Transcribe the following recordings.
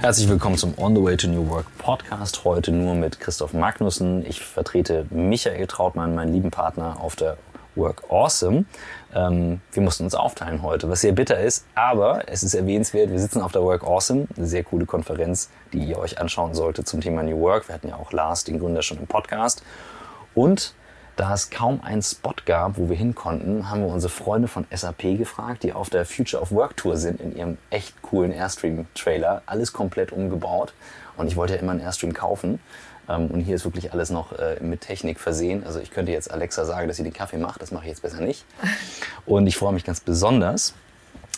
Herzlich willkommen zum On the Way to New Work Podcast. Heute nur mit Christoph Magnussen. Ich vertrete Michael Trautmann, meinen lieben Partner auf der Work Awesome. Ähm, wir mussten uns aufteilen heute, was sehr bitter ist, aber es ist erwähnenswert. Wir sitzen auf der Work Awesome, eine sehr coole Konferenz, die ihr euch anschauen solltet zum Thema New Work. Wir hatten ja auch Lars, den Gründer, schon im Podcast. Und da es kaum einen Spot gab, wo wir hin konnten, haben wir unsere Freunde von SAP gefragt, die auf der Future of Work Tour sind, in ihrem echt coolen Airstream-Trailer. Alles komplett umgebaut. Und ich wollte ja immer einen Airstream kaufen. Ähm, und hier ist wirklich alles noch äh, mit Technik versehen. Also ich könnte jetzt Alexa sagen, dass sie den Kaffee macht. Das mache ich jetzt besser nicht. Und ich freue mich ganz besonders,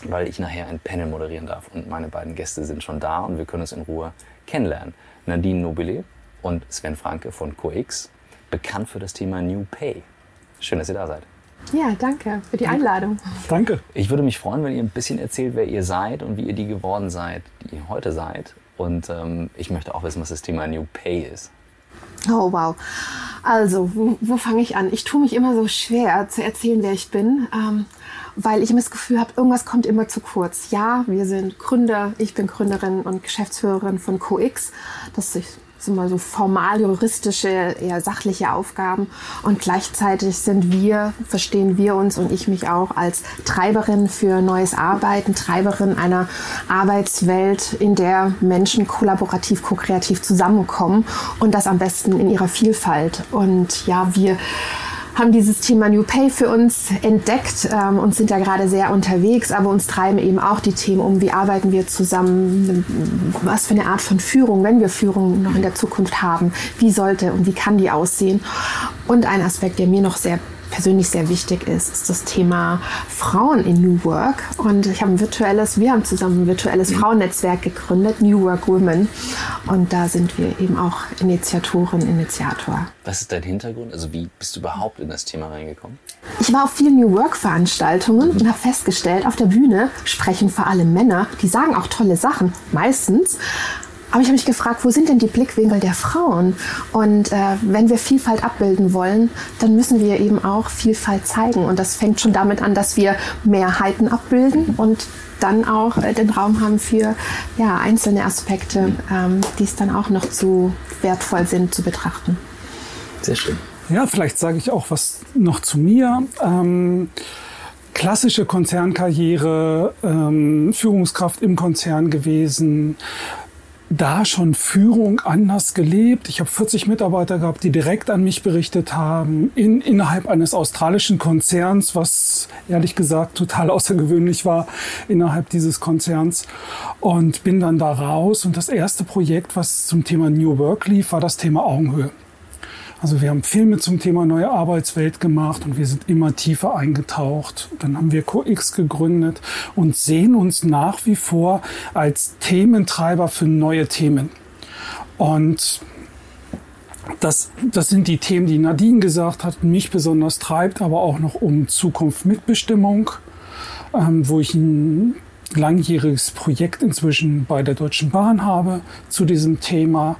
weil ich nachher ein Panel moderieren darf. Und meine beiden Gäste sind schon da und wir können uns in Ruhe kennenlernen. Nadine Nobile und Sven Franke von CoX bekannt für das Thema New Pay. Schön, dass ihr da seid. Ja, danke für die Einladung. Danke. Ich würde mich freuen, wenn ihr ein bisschen erzählt, wer ihr seid und wie ihr die geworden seid, die ihr heute seid. Und ähm, ich möchte auch wissen, was das Thema New Pay ist. Oh, wow. Also, wo, wo fange ich an? Ich tue mich immer so schwer zu erzählen, wer ich bin, ähm, weil ich immer das Gefühl habe, irgendwas kommt immer zu kurz. Ja, wir sind Gründer, ich bin Gründerin und Geschäftsführerin von CoX. Das ist sind mal so formal juristische, eher sachliche Aufgaben. Und gleichzeitig sind wir, verstehen wir uns und ich mich auch als Treiberin für neues Arbeiten, Treiberin einer Arbeitswelt, in der Menschen kollaborativ, ko-kreativ zusammenkommen und das am besten in ihrer Vielfalt. Und ja, wir haben dieses Thema New Pay für uns entdeckt ähm, und sind da gerade sehr unterwegs, aber uns treiben eben auch die Themen um, wie arbeiten wir zusammen, was für eine Art von Führung, wenn wir Führung noch in der Zukunft haben, wie sollte und wie kann die aussehen. Und ein Aspekt, der mir noch sehr persönlich sehr wichtig ist, ist das Thema Frauen in New Work. Und ich habe ein virtuelles, wir haben zusammen ein virtuelles. Frauennetzwerk gegründet, New Work Women. Und da sind wir eben auch Initiatorin, Initiator. Was ist dein Hintergrund? Also wie bist du überhaupt in das Thema reingekommen? Ich war auf vielen New Work Veranstaltungen mhm. und habe festgestellt, auf der Bühne sprechen vor allem Männer, die sagen auch tolle Sachen, meistens. Aber ich habe mich gefragt, wo sind denn die Blickwinkel der Frauen? Und äh, wenn wir Vielfalt abbilden wollen, dann müssen wir eben auch Vielfalt zeigen. Und das fängt schon damit an, dass wir Mehrheiten abbilden und dann auch äh, den Raum haben für ja, einzelne Aspekte, ähm, die es dann auch noch zu wertvoll sind zu betrachten. Sehr schön. Ja, vielleicht sage ich auch was noch zu mir. Ähm, klassische Konzernkarriere, ähm, Führungskraft im Konzern gewesen, da schon Führung anders gelebt. Ich habe 40 Mitarbeiter gehabt, die direkt an mich berichtet haben, in, innerhalb eines australischen Konzerns, was ehrlich gesagt total außergewöhnlich war innerhalb dieses Konzerns. Und bin dann da raus. Und das erste Projekt, was zum Thema New Work lief, war das Thema Augenhöhe. Also wir haben Filme zum Thema neue Arbeitswelt gemacht und wir sind immer tiefer eingetaucht. Dann haben wir CoX gegründet und sehen uns nach wie vor als Thementreiber für neue Themen. Und das, das sind die Themen, die Nadine gesagt hat, mich besonders treibt, aber auch noch um Zukunft Mitbestimmung, ähm, wo ich langjähriges Projekt inzwischen bei der Deutschen Bahn habe zu diesem Thema.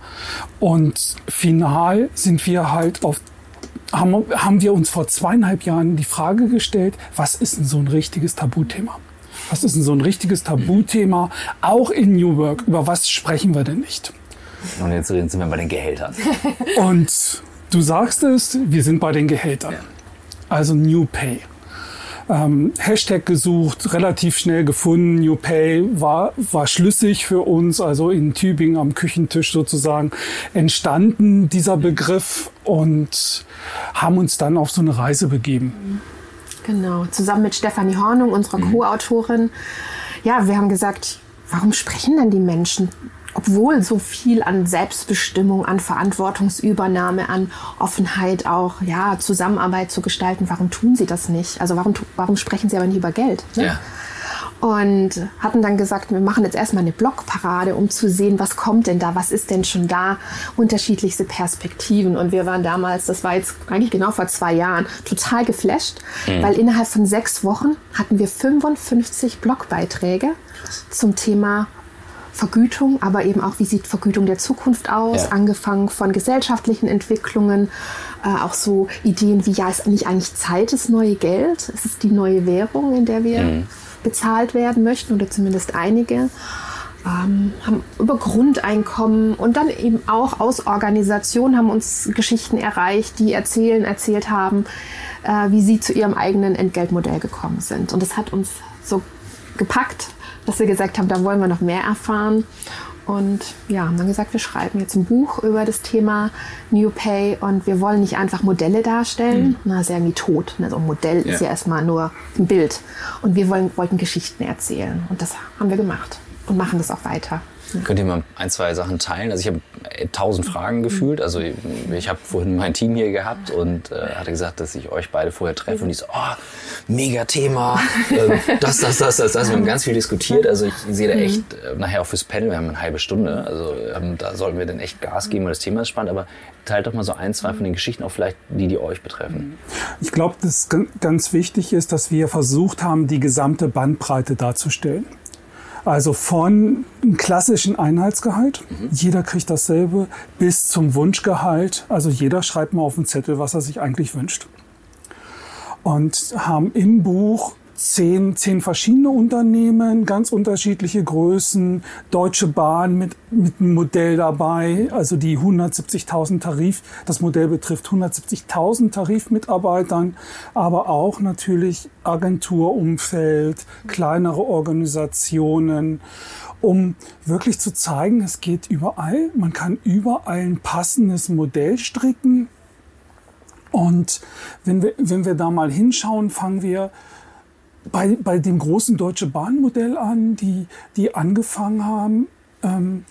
Und final sind wir halt auf haben, haben wir uns vor zweieinhalb Jahren die Frage gestellt, was ist denn so ein richtiges Tabuthema? Was ist denn so ein richtiges Tabuthema, auch in New Work? Über was sprechen wir denn nicht? Und jetzt sind wir bei den Gehältern. Und du sagst es, wir sind bei den Gehältern. Also New Pay ähm, Hashtag gesucht, relativ schnell gefunden. New Pay war, war schlüssig für uns, also in Tübingen am Küchentisch sozusagen entstanden dieser Begriff und haben uns dann auf so eine Reise begeben. Genau, zusammen mit Stefanie Hornung, unserer mhm. Co-Autorin. Ja, wir haben gesagt, warum sprechen denn die Menschen obwohl so viel an Selbstbestimmung, an Verantwortungsübernahme, an Offenheit auch, ja, Zusammenarbeit zu gestalten, warum tun sie das nicht? Also warum, warum sprechen sie aber nicht über Geld? Ne? Ja. Und hatten dann gesagt, wir machen jetzt erstmal eine Blockparade, um zu sehen, was kommt denn da, was ist denn schon da, unterschiedlichste Perspektiven. Und wir waren damals, das war jetzt eigentlich genau vor zwei Jahren, total geflasht, mhm. weil innerhalb von sechs Wochen hatten wir 55 Blogbeiträge zum Thema Vergütung, aber eben auch, wie sieht Vergütung der Zukunft aus, ja. angefangen von gesellschaftlichen Entwicklungen, äh, auch so Ideen wie, ja, ist nicht eigentlich Zeit das neue Geld? Ist es die neue Währung, in der wir mhm. bezahlt werden möchten oder zumindest einige? ähm, haben über Grundeinkommen und dann eben auch aus Organisationen haben uns Geschichten erreicht, die erzählen, erzählt haben, äh, wie sie zu ihrem eigenen Entgeltmodell gekommen sind. Und das hat uns so gepackt, dass wir gesagt haben, da wollen wir noch mehr erfahren. Und ja, haben dann gesagt, wir schreiben jetzt ein Buch über das Thema New Pay und wir wollen nicht einfach Modelle darstellen. Mhm. Na, ist ja irgendwie tot. Also ein Modell ja. ist ja erstmal nur ein Bild. Und wir wollen, wollten Geschichten erzählen. Und das haben wir gemacht und machen das auch weiter. Könnt ihr mal ein, zwei Sachen teilen? Also ich habe tausend Fragen gefühlt. Also ich habe vorhin mein Team hier gehabt und äh, hatte gesagt, dass ich euch beide vorher treffe und ich so, oh, mega Thema, äh, das, das, das, das, das. Wir haben ganz viel diskutiert. Also ich sehe da echt äh, nachher auch fürs Panel, wir haben eine halbe Stunde. Also ähm, da sollten wir dann echt Gas geben, weil das Thema ist spannend. Aber teilt doch mal so ein, zwei von den Geschichten, auch vielleicht die, die euch betreffen. Ich glaube, dass ganz wichtig ist, dass wir versucht haben, die gesamte Bandbreite darzustellen. Also von einem klassischen Einheitsgehalt, mhm. jeder kriegt dasselbe, bis zum Wunschgehalt. Also jeder schreibt mal auf den Zettel, was er sich eigentlich wünscht. Und haben im Buch zehn, zehn verschiedene Unternehmen, ganz unterschiedliche Größen, Deutsche Bahn mit, mit einem Modell dabei, also die 170.000 Tarif, das Modell betrifft 170.000 Tarifmitarbeitern, aber auch natürlich Agenturumfeld, kleinere Organisationen, um wirklich zu zeigen, es geht überall, man kann überall ein passendes Modell stricken. Und wenn wir, wenn wir da mal hinschauen, fangen wir bei, bei dem großen Deutsche Bahn-Modell an, die, die angefangen haben, ähm,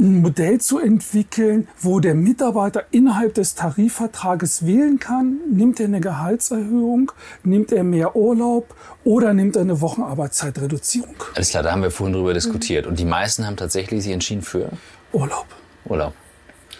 ein Modell zu entwickeln, wo der Mitarbeiter innerhalb des Tarifvertrages wählen kann, nimmt er eine Gehaltserhöhung, nimmt er mehr Urlaub oder nimmt er eine Wochenarbeitszeitreduzierung. Alles klar, da haben wir vorhin drüber diskutiert. Und die meisten haben tatsächlich sich entschieden für Urlaub. Urlaub.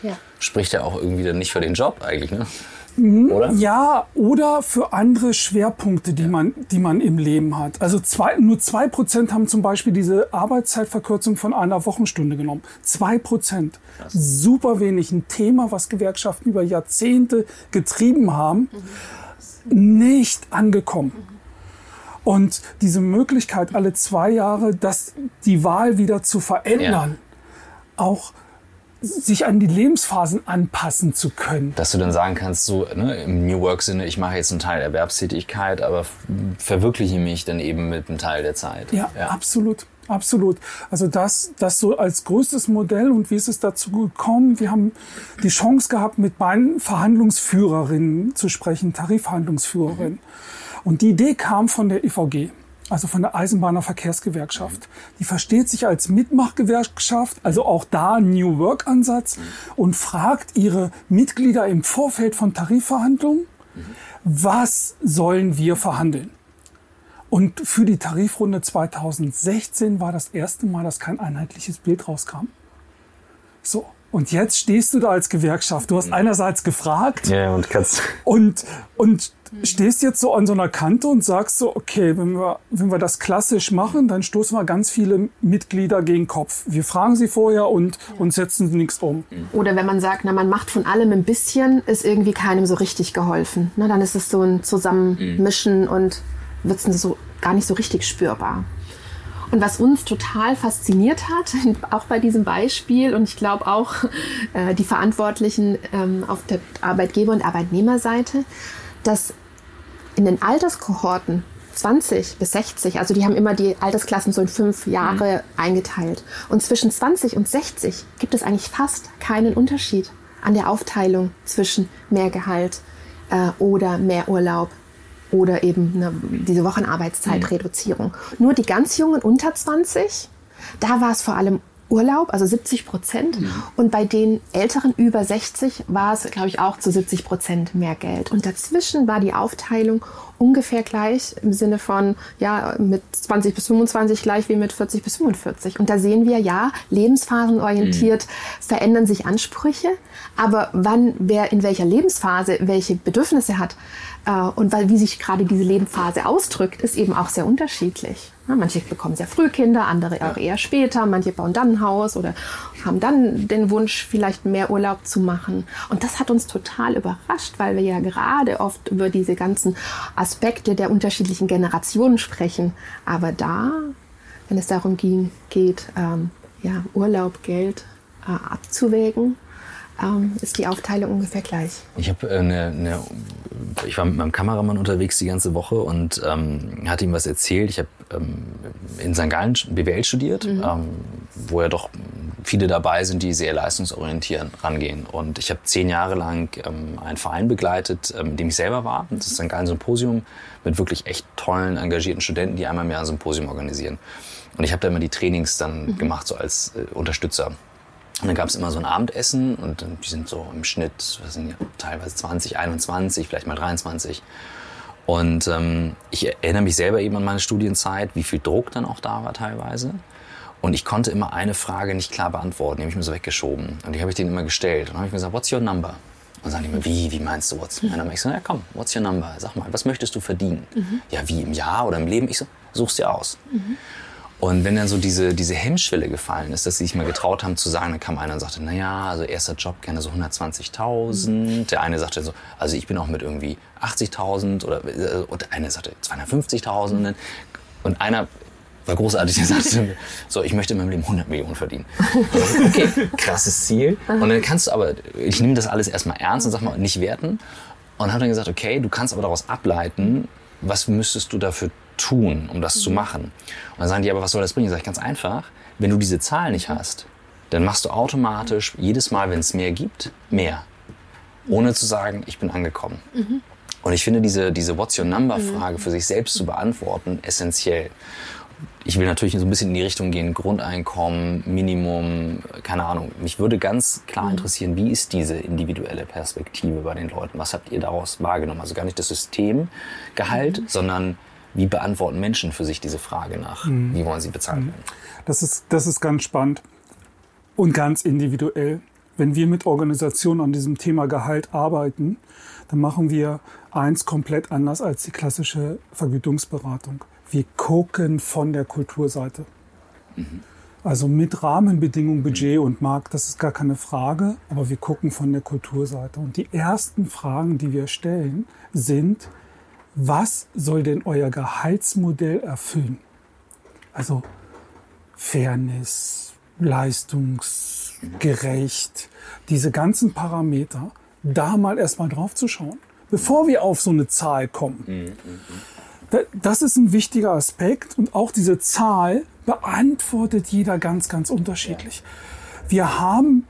Ja. Spricht ja auch irgendwie dann nicht für den Job eigentlich, ne? Mhm. Oder? Ja, oder für andere Schwerpunkte, die, ja. man, die man im Leben hat. Also zwei, nur zwei Prozent haben zum Beispiel diese Arbeitszeitverkürzung von einer Wochenstunde genommen. Zwei Prozent. Super wenig. Ein Thema, was Gewerkschaften über Jahrzehnte getrieben haben, mhm. nicht angekommen. Mhm. Und diese Möglichkeit, alle zwei Jahre das, die Wahl wieder zu verändern, ja. auch sich an die Lebensphasen anpassen zu können. Dass du dann sagen kannst, so ne, im New Work-Sinne, ich mache jetzt einen Teil Erwerbstätigkeit, aber verwirkliche mich dann eben mit einem Teil der Zeit. Ja, ja. absolut. Absolut. Also das, das so als größtes Modell und wie ist es dazu gekommen? Wir haben die Chance gehabt, mit beiden Verhandlungsführerinnen zu sprechen, Tarifverhandlungsführerinnen. Und die Idee kam von der EVG also von der Eisenbahner Verkehrsgewerkschaft. Die versteht sich als Mitmachgewerkschaft, also auch da New Work Ansatz und fragt ihre Mitglieder im Vorfeld von Tarifverhandlungen, was sollen wir verhandeln? Und für die Tarifrunde 2016 war das erste Mal, dass kein einheitliches Bild rauskam. So. Und jetzt stehst du da als Gewerkschaft. Du hast einerseits gefragt. Ja, und kannst. Und, und stehst jetzt so an so einer Kante und sagst so, okay, wenn wir, wenn wir das klassisch machen, dann stoßen wir ganz viele Mitglieder gegen Kopf. Wir fragen sie vorher und, und setzen nichts um. Oder wenn man sagt, na, man macht von allem ein bisschen, ist irgendwie keinem so richtig geholfen. Na, dann ist es so ein Zusammenmischen mhm. und wird es so, gar nicht so richtig spürbar. Und was uns total fasziniert hat, auch bei diesem Beispiel und ich glaube auch äh, die Verantwortlichen ähm, auf der Arbeitgeber- und Arbeitnehmerseite, dass in den Alterskohorten 20 bis 60, also die haben immer die Altersklassen so in fünf Jahre mhm. eingeteilt. Und zwischen 20 und 60 gibt es eigentlich fast keinen Unterschied an der Aufteilung zwischen mehr Gehalt äh, oder mehr Urlaub oder eben eine, diese Wochenarbeitszeitreduzierung. Mhm. Nur die ganz Jungen unter 20, da war es vor allem Urlaub, also 70 Prozent. Mhm. Und bei den Älteren über 60 war es, glaube ich, auch zu 70 Prozent mehr Geld. Und dazwischen war die Aufteilung ungefähr gleich im Sinne von, ja, mit 20 bis 25 gleich wie mit 40 bis 45. Und da sehen wir, ja, lebensphasenorientiert mhm. verändern sich Ansprüche. Aber wann, wer in welcher Lebensphase welche Bedürfnisse hat, äh, und weil, wie sich gerade diese Lebensphase ausdrückt, ist eben auch sehr unterschiedlich. Manche bekommen sehr früh Kinder, andere auch eher später. Manche bauen dann ein Haus oder haben dann den Wunsch, vielleicht mehr Urlaub zu machen. Und das hat uns total überrascht, weil wir ja gerade oft über diese ganzen Aspekte der unterschiedlichen Generationen sprechen. Aber da wenn es darum ging, geht, ähm, ja, Urlaub, Geld äh, abzuwägen, ähm, ist die Aufteilung ungefähr gleich. Ich habe äh, eine, ne, ich war mit meinem Kameramann unterwegs die ganze Woche und ähm, hat ihm was erzählt. Ich habe ähm, in St. Gallen BWL studiert, mhm. ähm, wo ja doch viele dabei sind, die sehr leistungsorientiert rangehen. Und ich habe zehn Jahre lang ähm, einen Verein begleitet, ähm, in dem ich selber war. Das ist St. Gallen Symposium mit wirklich echt tollen, engagierten Studenten, die einmal mehr ein Symposium organisieren. Und ich habe da immer die Trainings dann mhm. gemacht, so als äh, Unterstützer. Und dann gab es immer so ein Abendessen und die sind so im Schnitt, was sind die, teilweise 20, 21, vielleicht mal 23. Und ähm, ich erinnere mich selber eben an meine Studienzeit, wie viel Druck dann auch da war teilweise. Und ich konnte immer eine Frage nicht klar beantworten, die habe ich mir so weggeschoben. Und die habe ich denen immer gestellt. Und dann habe ich mir gesagt, what's your number? Und dann sagen die mir, wie, wie meinst du, what's your number? Ich so, ja komm, what's your number? Sag mal, was möchtest du verdienen? Mhm. Ja, wie im Jahr oder im Leben? Ich so, such's dir aus. Mhm. Und wenn dann so diese, diese Hemmschwelle gefallen ist, dass sie sich mal getraut haben zu sagen, dann kam einer und sagte, naja, also erster Job gerne so 120.000. Mhm. Der eine sagte so, also ich bin auch mit irgendwie 80.000 oder äh, und der eine sagte 250.000. Und einer war großartig, der sagte so, ich möchte in meinem Leben 100 Millionen verdienen. Okay, krasses Ziel. Und dann kannst du aber, ich nehme das alles erstmal ernst und sag mal, nicht werten. Und habe dann gesagt, okay, du kannst aber daraus ableiten, was müsstest du dafür tun, um das zu mhm. machen? Und dann sagen die, aber was soll das bringen? Ich sage, ganz einfach, wenn du diese Zahl nicht hast, dann machst du automatisch jedes Mal, wenn es mehr gibt, mehr. Ohne zu sagen, ich bin angekommen. Mhm. Und ich finde diese, diese What's Your Number-Frage mhm. für sich selbst zu beantworten essentiell. Ich will natürlich so ein bisschen in die Richtung gehen, Grundeinkommen, Minimum, keine Ahnung. Mich würde ganz klar mhm. interessieren, wie ist diese individuelle Perspektive bei den Leuten? Was habt ihr daraus wahrgenommen? Also gar nicht das Systemgehalt, mhm. sondern wie beantworten Menschen für sich diese Frage nach, mhm. wie wollen sie bezahlt werden? Das ist, das ist ganz spannend und ganz individuell. Wenn wir mit Organisationen an diesem Thema Gehalt arbeiten, dann machen wir eins komplett anders als die klassische Vergütungsberatung. Wir gucken von der Kulturseite. Mhm. Also mit Rahmenbedingungen, Budget mhm. und Markt, das ist gar keine Frage, aber wir gucken von der Kulturseite. Und die ersten Fragen, die wir stellen, sind, was soll denn euer Gehaltsmodell erfüllen? Also Fairness, leistungsgerecht, diese ganzen Parameter, da mal erstmal drauf zu schauen, bevor wir auf so eine Zahl kommen. Mhm, mhm. Das ist ein wichtiger Aspekt und auch diese Zahl beantwortet jeder ganz, ganz unterschiedlich. Wir haben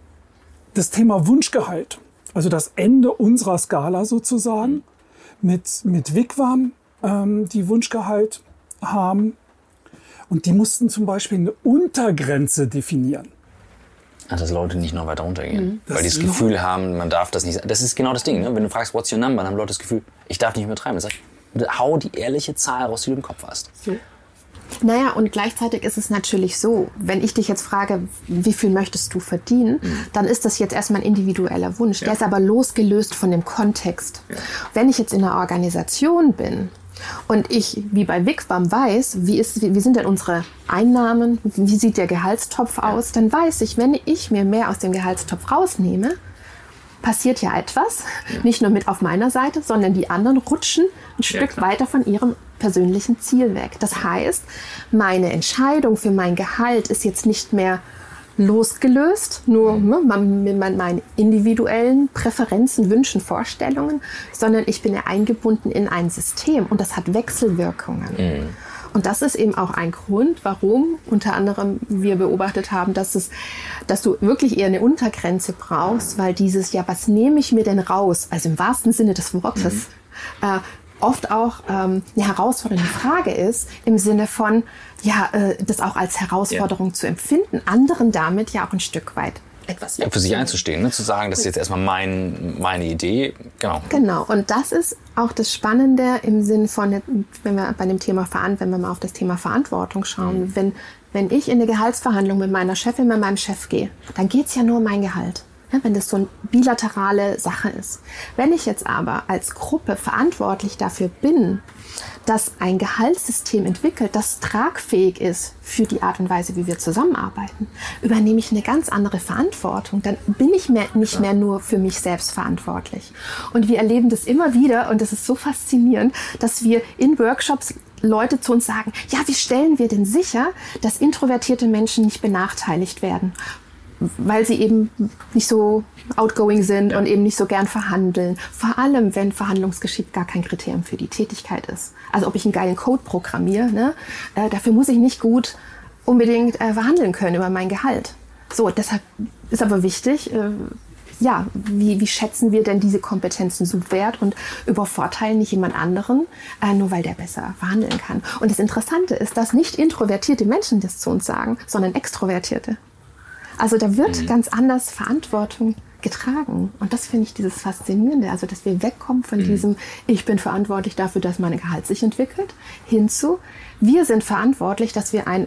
das Thema Wunschgehalt, also das Ende unserer Skala sozusagen mit, mit Wigwam, ähm, die Wunschgehalt haben. Und die mussten zum Beispiel eine Untergrenze definieren. Ach, dass Leute nicht noch weiter runtergehen. Mhm. Weil die das Gefühl haben, man darf das nicht. Das ist genau das Ding. Ne? Wenn du fragst, what's your number, dann haben Leute das Gefühl, ich darf nicht übertreiben. Sag hau die ehrliche Zahl raus, die du im Kopf hast. Mhm. Naja, und gleichzeitig ist es natürlich so, wenn ich dich jetzt frage, wie viel möchtest du verdienen, mhm. dann ist das jetzt erstmal ein individueller Wunsch. Ja. Der ist aber losgelöst von dem Kontext. Ja. Wenn ich jetzt in einer Organisation bin und ich, wie bei Wigwam, weiß, wie, ist, wie, wie sind denn unsere Einnahmen, wie sieht der Gehaltstopf aus, dann weiß ich, wenn ich mir mehr aus dem Gehaltstopf rausnehme, passiert ja etwas, ja. nicht nur mit auf meiner Seite, sondern die anderen rutschen ein Stück klar. weiter von ihrem persönlichen Ziel weg. Das heißt, meine Entscheidung für mein Gehalt ist jetzt nicht mehr losgelöst, nur mhm. ne, mit meinen individuellen Präferenzen, Wünschen, Vorstellungen, sondern ich bin ja eingebunden in ein System und das hat Wechselwirkungen. Mhm. Und das ist eben auch ein Grund, warum unter anderem wir beobachtet haben, dass, es, dass du wirklich eher eine Untergrenze brauchst, weil dieses, ja, was nehme ich mir denn raus? Also im wahrsten Sinne des Wortes. Mhm. Äh, oft auch ähm, eine herausfordernde Frage ist, im Sinne von, ja, äh, das auch als Herausforderung ja. zu empfinden, anderen damit ja auch ein Stück weit etwas ja, für sich einzustehen, ne? zu sagen, das ist jetzt erstmal mein, meine Idee. Genau. Genau. Und das ist auch das Spannende im Sinn von, wenn wir bei dem Thema wenn wir mal auf das Thema Verantwortung schauen, mhm. wenn, wenn ich in eine Gehaltsverhandlung mit meiner Chefin, mit meinem Chef gehe, dann geht es ja nur um mein Gehalt wenn das so eine bilaterale Sache ist. Wenn ich jetzt aber als Gruppe verantwortlich dafür bin, dass ein Gehaltssystem entwickelt, das tragfähig ist für die Art und Weise, wie wir zusammenarbeiten, übernehme ich eine ganz andere Verantwortung. Dann bin ich mehr, nicht mehr nur für mich selbst verantwortlich. Und wir erleben das immer wieder und das ist so faszinierend, dass wir in Workshops Leute zu uns sagen, ja, wie stellen wir denn sicher, dass introvertierte Menschen nicht benachteiligt werden? Weil sie eben nicht so outgoing sind und eben nicht so gern verhandeln. Vor allem, wenn Verhandlungsgeschick gar kein Kriterium für die Tätigkeit ist. Also ob ich einen geilen Code programmiere, ne, äh, dafür muss ich nicht gut unbedingt äh, verhandeln können über mein Gehalt. So, deshalb ist aber wichtig, äh, ja, wie, wie schätzen wir denn diese Kompetenzen so wert und übervorteilen nicht jemand anderen, äh, nur weil der besser verhandeln kann. Und das Interessante ist, dass nicht introvertierte Menschen das zu uns sagen, sondern extrovertierte. Also da wird mhm. ganz anders Verantwortung getragen. Und das finde ich dieses Faszinierende. Also, dass wir wegkommen von mhm. diesem, ich bin verantwortlich dafür, dass mein Gehalt sich entwickelt, hinzu, wir sind verantwortlich, dass wir ein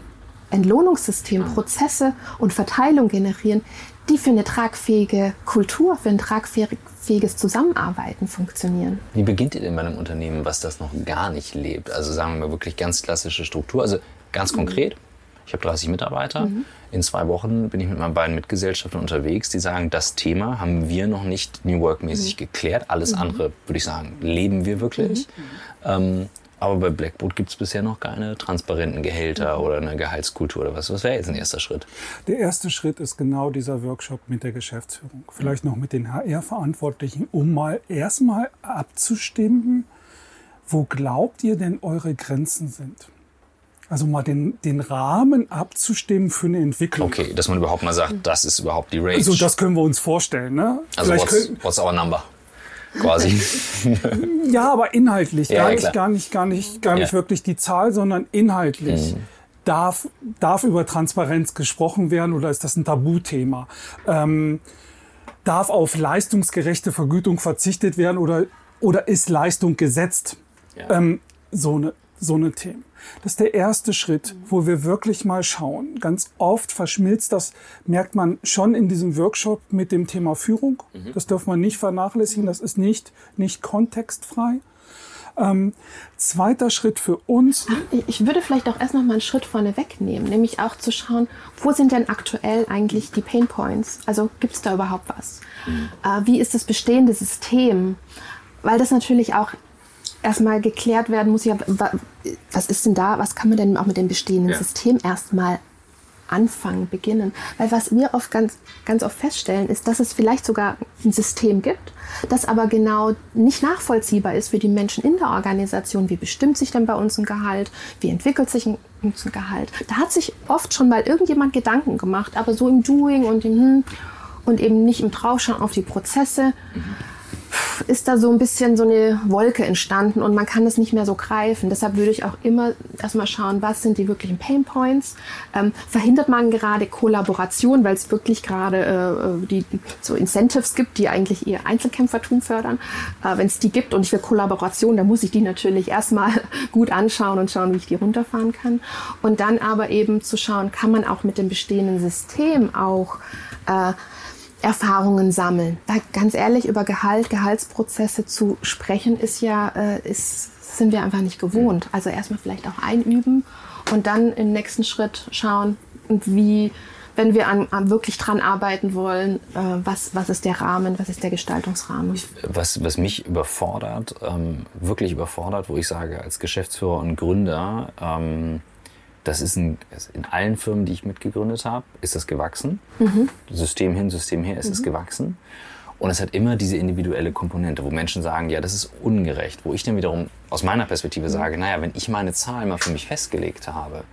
Entlohnungssystem, Prozesse und Verteilung generieren, die für eine tragfähige Kultur, für ein tragfähiges Zusammenarbeiten funktionieren. Wie beginnt ihr denn bei einem Unternehmen, was das noch gar nicht lebt? Also sagen wir mal wirklich ganz klassische Struktur. Also ganz mhm. Ich habe 30 Mitarbeiter. Mhm. In zwei Wochen bin ich mit meinen beiden Mitgesellschaftern unterwegs, die sagen, das Thema haben wir noch nicht New Work-mäßig mhm. geklärt. Alles mhm. andere, würde ich sagen, leben wir wirklich. Mhm. Ähm, aber bei Blackboard gibt es bisher noch keine transparenten Gehälter mhm. oder eine Gehaltskultur oder was. Was wäre jetzt ein erster Schritt? Der erste Schritt ist genau dieser Workshop mit der Geschäftsführung. Vielleicht noch mit den HR-Verantwortlichen, um mal erstmal abzustimmen, wo glaubt ihr denn eure Grenzen sind? Also mal den, den Rahmen abzustimmen für eine Entwicklung. Okay, dass man überhaupt mal sagt, das ist überhaupt die Range. Also das können wir uns vorstellen. Ne? Also Vielleicht what's, können, what's our number? Quasi. ja, aber inhaltlich, ja, gar, ja, nicht, gar nicht, gar nicht, gar nicht ja. wirklich die Zahl, sondern inhaltlich. Mhm. Darf, darf über Transparenz gesprochen werden oder ist das ein Tabuthema? Ähm, darf auf leistungsgerechte Vergütung verzichtet werden oder, oder ist Leistung gesetzt? Ähm, so eine, so eine Themen. Das ist der erste Schritt, wo wir wirklich mal schauen. Ganz oft verschmilzt das, merkt man schon in diesem Workshop mit dem Thema Führung. Mhm. Das darf man nicht vernachlässigen. Das ist nicht, nicht kontextfrei. Ähm, zweiter Schritt für uns. Ich würde vielleicht auch erst noch mal einen Schritt vorne wegnehmen, nämlich auch zu schauen, wo sind denn aktuell eigentlich die Pain Points? Also gibt es da überhaupt was? Mhm. Äh, wie ist das bestehende System? Weil das natürlich auch erstmal geklärt werden muss, ja, was ist denn da, was kann man denn auch mit dem bestehenden ja. System erstmal anfangen, beginnen. Weil was wir oft ganz, ganz oft feststellen, ist, dass es vielleicht sogar ein System gibt, das aber genau nicht nachvollziehbar ist für die Menschen in der Organisation. Wie bestimmt sich denn bei uns ein Gehalt? Wie entwickelt sich ein, ein Gehalt? Da hat sich oft schon mal irgendjemand Gedanken gemacht, aber so im Doing und im hm und eben nicht im Draufschauen auf die Prozesse. Mhm ist da so ein bisschen so eine Wolke entstanden und man kann es nicht mehr so greifen. Deshalb würde ich auch immer erstmal schauen, was sind die wirklichen Pain Points. Ähm, verhindert man gerade Kollaboration, weil es wirklich gerade äh, die so Incentives gibt, die eigentlich eher Einzelkämpfertum fördern. Äh, Wenn es die gibt und ich will Kollaboration, dann muss ich die natürlich erstmal gut anschauen und schauen, wie ich die runterfahren kann. Und dann aber eben zu schauen, kann man auch mit dem bestehenden System auch äh, Erfahrungen sammeln. Weil ganz ehrlich, über Gehalt, Gehaltsprozesse zu sprechen, ist ja, äh, ist, sind wir einfach nicht gewohnt. Also erstmal vielleicht auch einüben und dann im nächsten Schritt schauen, wie, wenn wir an, an wirklich dran arbeiten wollen, äh, was, was ist der Rahmen, was ist der Gestaltungsrahmen? Was, was mich überfordert, ähm, wirklich überfordert, wo ich sage, als Geschäftsführer und Gründer, ähm, das ist ein, in allen Firmen, die ich mitgegründet habe, ist das gewachsen. Mhm. System hin, System her ist mhm. es gewachsen. Und es hat immer diese individuelle Komponente, wo Menschen sagen, ja, das ist ungerecht. Wo ich dann wiederum aus meiner Perspektive mhm. sage, naja, wenn ich meine Zahl mal für mich festgelegt habe,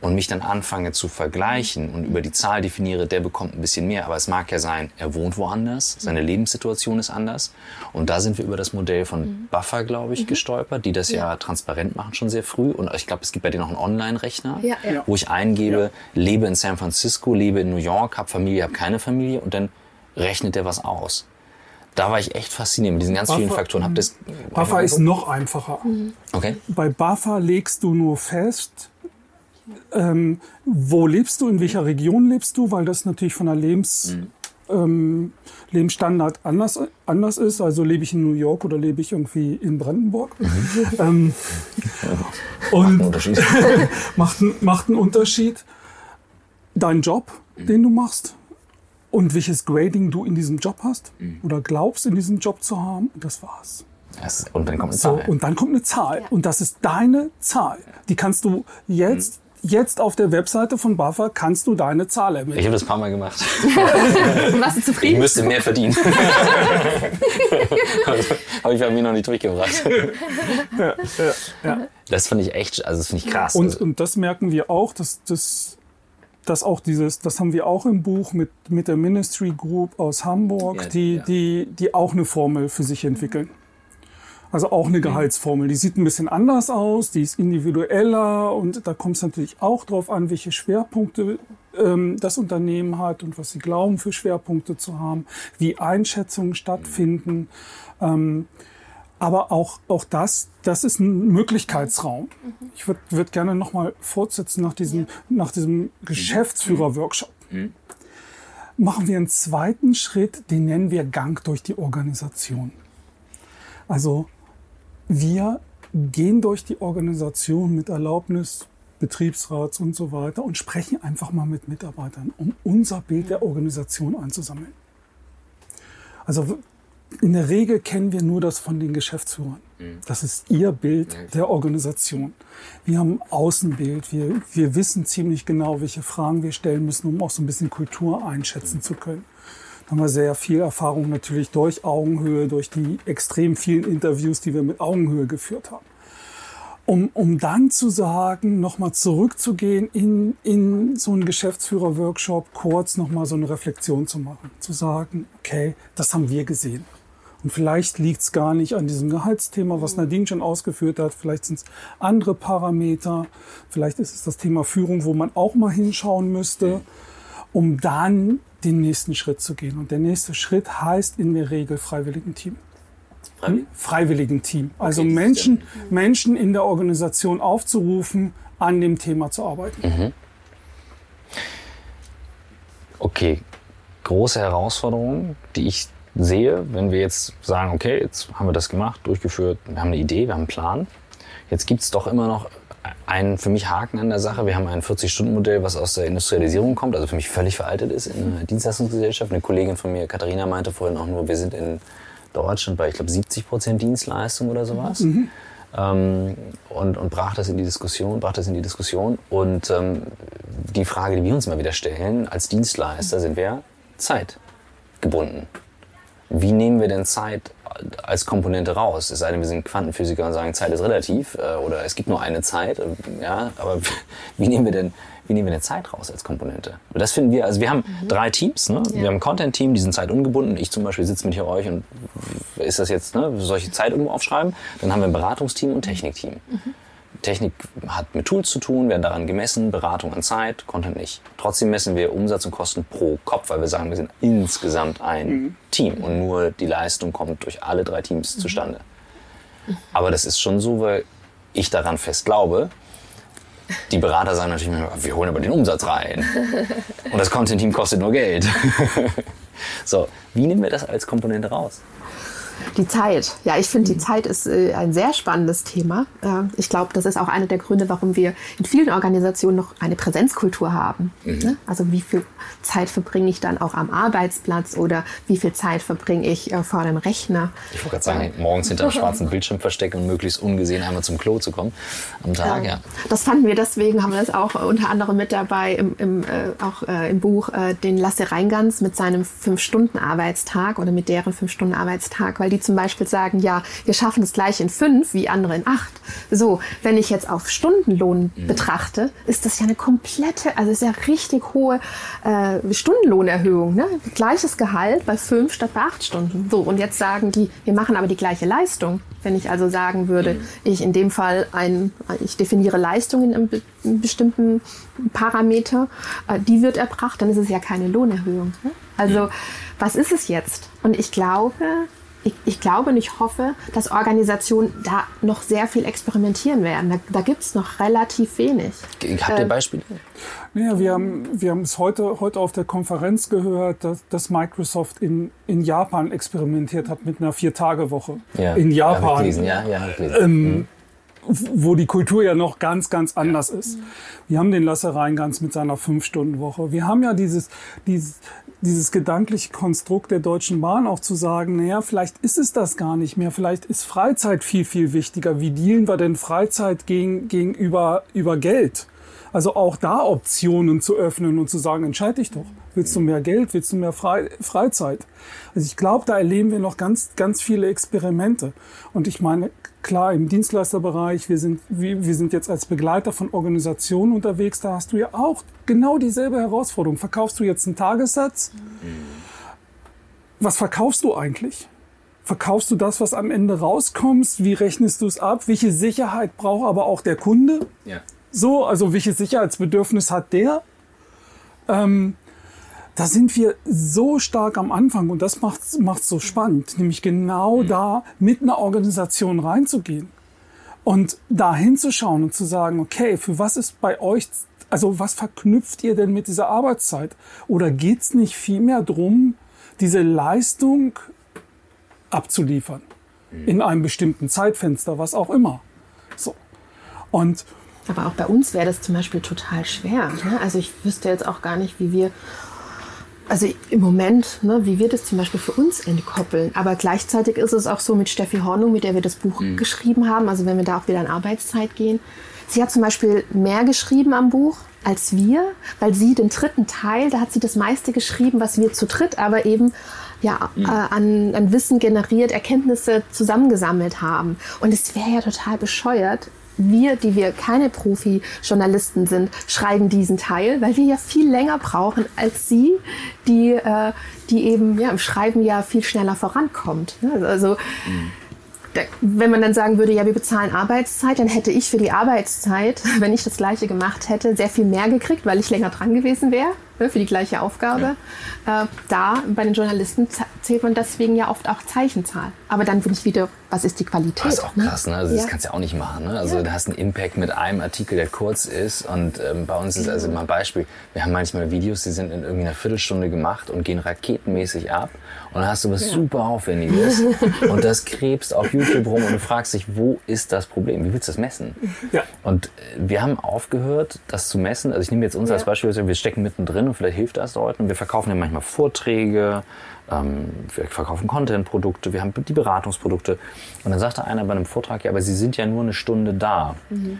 und mich dann anfange zu vergleichen und über die Zahl definiere, der bekommt ein bisschen mehr. Aber es mag ja sein, er wohnt woanders, seine Lebenssituation ist anders. Und da sind wir über das Modell von mhm. Buffer, glaube ich, mhm. gestolpert, die das ja. ja. transparent machen schon sehr früh. Und ich glaube, es gibt bei denen noch einen Online-Rechner, ja, ja. wo ich eingebe, lebe in San Francisco, lebe in New York, habe Familie, habe keine Familie und dann rechnet der was aus da war ich echt fasziniert mit diesen ganz Buffer, vielen Faktoren. Hab das Buffer ist noch einfacher. Mhm. Okay. Bei Buffer legst du nur fest, ähm, wo lebst du, in welcher Region lebst du, weil das natürlich von der Lebens, mhm. ähm, Lebensstandard anders, anders ist. Also lebe ich in New York oder lebe ich irgendwie in Brandenburg. Mhm. Ähm, ja. und macht einen Unterschied. macht, macht einen Unterschied. Dein Job, mhm. den du machst und welches Grading du in diesem Job hast mhm. oder glaubst in diesem Job zu haben, das war's. Das, und dann kommt eine So, Zahl. und dann kommt eine Zahl. Und das ist deine Zahl. Die kannst du jetzt, jetzt auf der Webseite von BAFA kannst du deine Zahl ich ermitteln. habe das ein paar Mal gemacht. Warst du Ich zufrieden? müsste mehr verdienen. habe ich bei mir noch nicht durchgebracht. Ja, ja, ja. Das finde ich echt, also das finde ich krass. Und, also, und das merken wir auch, dass, dass, dass auch dieses, das haben wir auch im Buch mit, mit der Ministry Group aus Hamburg, Ja, die, ja. die, die auch eine Formel für sich entwickeln. Also auch eine Gehaltsformel. Die sieht ein bisschen anders aus, die ist individueller und da kommt es natürlich auch drauf an, welche Schwerpunkte ähm, das Unternehmen hat und was sie glauben für Schwerpunkte zu haben, wie Einschätzungen stattfinden. Ähm, aber auch, auch das, das ist ein Möglichkeitsraum. Ich würde würd gerne nochmal fortsetzen nach diesem, nach diesem Geschäftsführer-Workshop. Machen wir einen zweiten Schritt, den nennen wir Gang durch die Organisation. Also wir gehen durch die Organisation mit Erlaubnis Betriebsrats und so weiter und sprechen einfach mal mit Mitarbeitern, um unser Bild der Organisation einzusammeln. Also in der Regel kennen wir nur das von den Geschäftsführern. Das ist ihr Bild der Organisation. Wir haben ein Außenbild. Wir, wir wissen ziemlich genau, welche Fragen wir stellen müssen, um auch so ein bisschen Kultur einschätzen zu können. Haben wir sehr viel Erfahrung natürlich durch Augenhöhe, durch die extrem vielen Interviews, die wir mit Augenhöhe geführt haben. Um, um dann zu sagen, nochmal zurückzugehen in, in so einen Geschäftsführer-Workshop, kurz nochmal so eine Reflexion zu machen. Zu sagen, okay, das haben wir gesehen. Und vielleicht liegt es gar nicht an diesem Gehaltsthema, was Nadine schon ausgeführt hat. Vielleicht sind es andere Parameter. Vielleicht ist es das Thema Führung, wo man auch mal hinschauen müsste, um dann den nächsten Schritt zu gehen. Und der nächste Schritt heißt in der Regel Freiwilligenteam. Freiwilligenteam. Also das ist Menschen, Menschen in der Organisation aufzurufen, an dem Thema zu arbeiten. okay, große Herausforderung, die ich sehe, wenn wir jetzt sagen, okay, jetzt haben wir das gemacht, durchgeführt, wir haben eine Idee, wir haben einen Plan. Jetzt gibt es doch immer noch einen für mich Haken an der Sache. Wir haben ein 40-Stunden-Modell, was aus der Industrialisierung kommt, also für mich völlig veraltet ist in einer Dienstleistungsgesellschaft. Eine Kollegin von mir, Katharina, meinte vorhin auch nur, wir sind in Deutschland bei, ich glaube, 70 Prozent Dienstleistung oder sowas. Ähm, und, und brach das in die Diskussion, brach das in die Diskussion. Und ähm, die Frage, die wir uns immer wieder stellen, als Dienstleister sind wir zeitgebunden. Wie nehmen wir denn Zeit als Komponente raus? Es sei denn, wir sind Quantenphysiker und sagen, Zeit ist relativ äh, oder es gibt nur eine Zeit. äh, Ja, aber wie nehmen wir denn, wie nehmen wir denn Zeit raus als Komponente? Und das finden wir, also wir haben drei Teams. Ne? Wir haben ein Content-Team, die sind zeitungebunden. Ich zum Beispiel sitze mit hier euch und ist das jetzt, ne, die Zeit irgendwo aufschreiben? Dann haben wir ein Beratungsteam und ein Technikteam. Technik hat mit Tools zu tun, werden daran gemessen, Beratung an Zeit, Content nicht. Trotzdem messen wir Umsatz und Kosten pro Kopf, weil wir sagen, wir sind insgesamt ein Team und nur die Leistung kommt durch alle drei Teams zustande. Aber das ist schon so, weil ich daran fest glaube. Die Berater sagen natürlich, immer, wir holen aber den Umsatz rein. Und das Content-Team kostet nur Geld. So, wie nehmen wir das als Komponente raus? Die Zeit. Ja, ich finde, die Zeit ist äh, ein sehr spannendes Thema. Äh, ich glaube, das ist auch einer der Gründe, warum wir in vielen Organisationen noch eine Präsenzkultur haben. Ne? Also wie viel Zeit verbringe ich dann auch am Arbeitsplatz oder wie viel Zeit verbringe ich äh, vor dem Rechner? Ich wollte gerade sagen, morgens hinter einem schwarzen Bildschirm verstecken und möglichst ungesehen einmal zum Klo zu kommen am Tag, ja. Das fanden wir deswegen, haben wir das auch unter anderem mit dabei im, im, äh, auch, äh, im Buch, äh, den Lasse Reingans mit seinem Fünf-Stunden-Arbeitstag oder mit deren Fünf-Stunden-Arbeitstag, weil die zum Beispiel sagen, ja, wir schaffen es gleich in fünf, wie andere in acht. So, wenn ich jetzt auf Stundenlohn betrachte, ist das ja eine komplette, also ist ja richtig hohe äh, Stundenlohnerhöhung. Ne? Gleiches Gehalt bei fünf statt bei acht Stunden. So, und jetzt sagen die, wir machen aber die gleiche Leistung. Wenn ich also sagen würde, ich in dem Fall ein, ich definiere Leistung in einem, be einem bestimmten Parameter, äh, die wird erbracht, dann ist es ja keine Lohnerhöhung. Ne? Also, was ist es jetzt? Und ich glaube, ich, ich glaube und ich hoffe, dass Organisationen da noch sehr viel experimentieren werden. Da, da gibt es noch relativ wenig. Habt ihr Beispiele? Naja, wir haben, wir haben es heute, heute auf der Konferenz gehört, dass, dass Microsoft in, in Japan experimentiert hat mit einer Vier-Tage-Woche. in Ja, ich Japan. ja, ähm, wo die Kultur ja noch ganz, ganz anders ist. Wir haben den Lasse Reingans mit seiner Fünf-Stunden-Woche. Wir haben ja dieses, dieses dieses gedankliche Konstrukt der Deutschen Bahn auch zu sagen, naja, vielleicht ist es das gar nicht mehr, vielleicht ist Freizeit viel, viel wichtiger. Wie dealen wir denn Freizeit gegen, gegenüber über Geld? Also auch da Optionen zu öffnen und zu sagen, entscheide dich doch. Willst du mehr Geld? Willst du mehr Fre Freizeit? Also ich glaube, da erleben wir noch ganz, ganz viele Experimente. Und ich meine, klar, im Dienstleisterbereich, wir sind, wir sind jetzt als Begleiter von Organisationen unterwegs, da hast du ja auch genau dieselbe Herausforderung. Verkaufst du jetzt einen Tagessatz? Was verkaufst du eigentlich? Verkaufst du das, was am Ende rauskommt? Wie rechnest du es ab? Welche Sicherheit braucht aber auch der Kunde? Ja. So, also welches Sicherheitsbedürfnis hat der? Ähm, da sind wir so stark am Anfang und das macht es so spannend, nämlich genau mhm. da mit einer Organisation reinzugehen und da hinzuschauen und zu sagen, okay, für was ist bei euch, also was verknüpft ihr denn mit dieser Arbeitszeit? Oder geht es nicht vielmehr darum, diese Leistung abzuliefern mhm. in einem bestimmten Zeitfenster, was auch immer. So. Und aber auch bei uns wäre das zum Beispiel total schwer. Ne? Also ich wüsste jetzt auch gar nicht, wie wir, also im Moment, ne, wie wir das zum Beispiel für uns entkoppeln. Aber gleichzeitig ist es auch so mit Steffi Hornung, mit der wir das Buch mhm. geschrieben haben, also wenn wir da auch wieder in Arbeitszeit gehen. Sie hat zum Beispiel mehr geschrieben am Buch als wir, weil sie den dritten Teil, da hat sie das meiste geschrieben, was wir zu dritt aber eben ja, mhm. äh, an, an Wissen generiert, Erkenntnisse zusammengesammelt haben. Und es wäre ja total bescheuert, wir, die wir keine Profi-Journalisten sind, schreiben diesen Teil, weil wir ja viel länger brauchen als Sie, die, äh, die eben ja, im Schreiben ja viel schneller vorankommt. Also mhm wenn man dann sagen würde, ja, wir bezahlen Arbeitszeit, dann hätte ich für die Arbeitszeit, wenn ich das gleiche gemacht hätte, sehr viel mehr gekriegt, weil ich länger dran gewesen wäre für die gleiche Aufgabe. Ja. Äh, da bei den Journalisten zählt man deswegen ja oft auch Zeichenzahl. Aber dann bin ich wieder, was ist die Qualität? Das ist auch ne? krass, ne? Also ja. das kannst du ja auch nicht machen. Ne? Also ja. du hast einen Impact mit einem Artikel, der kurz ist. Und ähm, bei uns ist also mal ein Beispiel, wir haben manchmal Videos, die sind in irgendwie einer Viertelstunde gemacht und gehen raketenmäßig ab. Und dann hast du was ja. super Aufwendiges und das krebst auf YouTube rum und du fragst dich, wo ist das Problem? Wie willst du das messen? Ja. Und äh, wir haben aufgehört, das zu messen. Also ich nehme jetzt uns ja. als Beispiel, wir stecken mittendrin und vielleicht hilft das Leuten. Wir verkaufen ja manchmal Vorträge, ähm, wir verkaufen Content-Produkte, wir haben die Beratungsprodukte. Und dann sagte einer bei einem Vortrag, ja, aber Sie sind ja nur eine Stunde da. Mhm.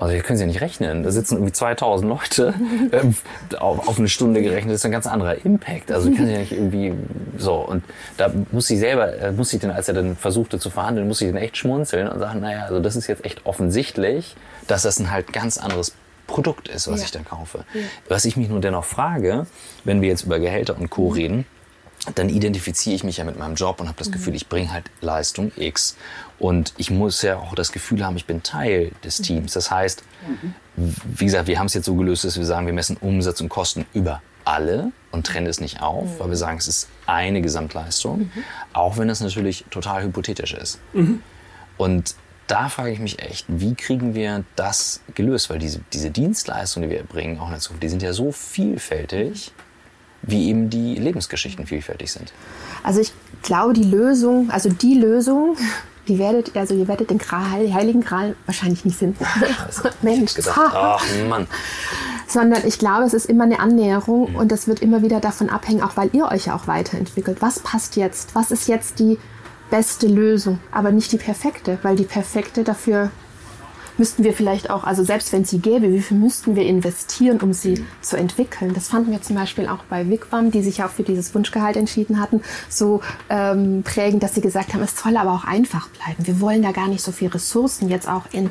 Also hier können Sie ja nicht rechnen. Da sitzen irgendwie 2000 Leute ähm, auf, auf, eine Stunde gerechnet. Das ist ein ganz anderer Impact. Also können Sie ja nicht irgendwie so. Und da muss sie selber, äh, muss ich dann, als er dann versuchte zu verhandeln, muss ich dann echt schmunzeln und sagen, naja, also das ist jetzt echt offensichtlich, dass das ein halt ganz anderes Produkt ist, was ja. ich da kaufe. Ja. Was ich mich nur dennoch frage, wenn wir jetzt über Gehälter und Co. Reden, dann identifiziere ich mich ja mit meinem Job und habe das mhm. Gefühl, ich bringe halt Leistung X. Und ich muss ja auch das Gefühl haben, ich bin Teil des. Teams. Das heißt, wie gesagt, wir haben es jetzt so gelöst, dass wir sagen, wir messen Umsatz und Kosten über alle und trennen es nicht auf, mhm. weil wir sagen, es ist eine Gesamtleistung, mhm. auch wenn das natürlich total hypothetisch ist. Mhm. Und da frage ich mich echt, wie kriegen wir das gelöst? Weil diese, diese Dienstleistungen, die wir erbringen, auch in der Zukunft, die sind ja so vielfältig wie eben die Lebensgeschichten vielfältig sind. Also ich glaube, die Lösung, also die Lösung, die werdet, also ihr werdet den Gral, Heiligen Gral wahrscheinlich nicht finden. Also, Mensch, ach Mann. Sondern ich glaube, es ist immer eine Annäherung mhm. und das wird immer wieder davon abhängen, auch weil ihr euch ja auch weiterentwickelt. Was passt jetzt? Was ist jetzt die beste Lösung? Aber nicht die perfekte, weil die perfekte dafür müssten wir vielleicht auch, also selbst wenn sie gäbe, wie viel müssten wir investieren, um sie mhm. zu entwickeln? Das fanden wir zum Beispiel auch bei Wigwam, die sich auch für dieses Wunschgehalt entschieden hatten, so ähm, prägend, dass sie gesagt haben, es soll aber auch einfach bleiben. Wir wollen da gar nicht so viel Ressourcen jetzt auch in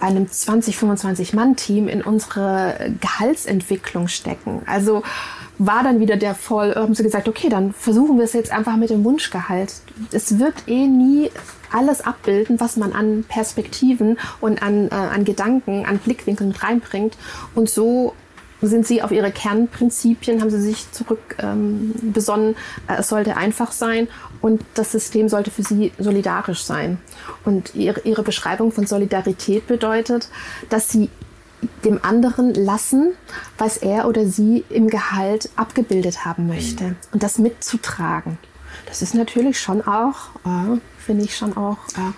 einem 20, 25 Mann-Team in unsere Gehaltsentwicklung stecken. Also war dann wieder der Voll, haben sie gesagt, okay, dann versuchen wir es jetzt einfach mit dem Wunschgehalt. Es wird eh nie alles abbilden, was man an Perspektiven und an, äh, an Gedanken, an Blickwinkeln reinbringt. Und so sind sie auf ihre Kernprinzipien, haben sie sich zurück ähm, besonnen, äh, es sollte einfach sein und das System sollte für sie solidarisch sein. Und ihre, ihre Beschreibung von Solidarität bedeutet, dass sie dem anderen lassen, was er oder sie im Gehalt abgebildet haben möchte und das mitzutragen. Das ist natürlich schon auch, äh, finde ich schon auch, äh,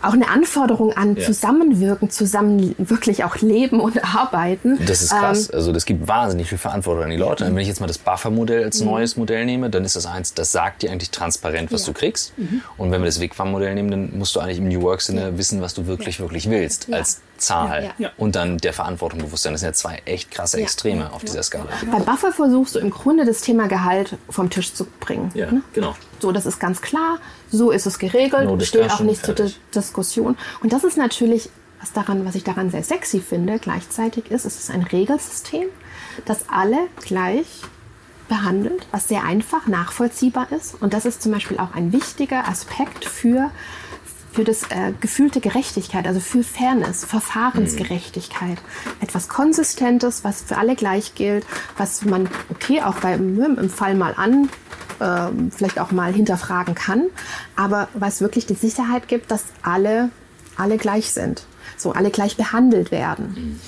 auch eine Anforderung an ja. Zusammenwirken, zusammen wirklich auch leben und arbeiten. Das ist krass. Ähm, also das gibt wahnsinnig viel Verantwortung an die Leute. Und wenn ich jetzt mal das Buffer-Modell als mhm. neues Modell nehme, dann ist das eins, das sagt dir eigentlich transparent, was ja. du kriegst. Mhm. Und wenn wir das Wigwam-Modell nehmen, dann musst du eigentlich im New Work-Sinne wissen, was du wirklich, wirklich willst als Zahl. Und dann der Verantwortung Bewusstsein. Das sind ja zwei echt krasse Extreme auf dieser Skala. Bei Buffer versuchst du im Grunde das Thema Gehalt vom Tisch zu bringen. Ja, ne? genau. So, das ist ganz klar. So ist es geregelt. No steht auch nicht zur Diskussion. Und das ist natürlich was daran, was ich daran sehr sexy finde, gleichzeitig ist, es ist ein Regelsystem, das alle gleich behandelt, was sehr einfach nachvollziehbar ist. Und das ist zum Beispiel auch ein wichtiger Aspekt für, für das äh, gefühlte Gerechtigkeit, also für Fairness, Verfahrensgerechtigkeit. Mhm. Etwas Konsistentes, was für alle gleich gilt, was man, okay, auch beim, ne, im Fall mal an, äh, vielleicht auch mal hinterfragen kann, aber was wirklich die Sicherheit gibt, dass alle, alle gleich sind, so alle gleich behandelt werden. Mhm.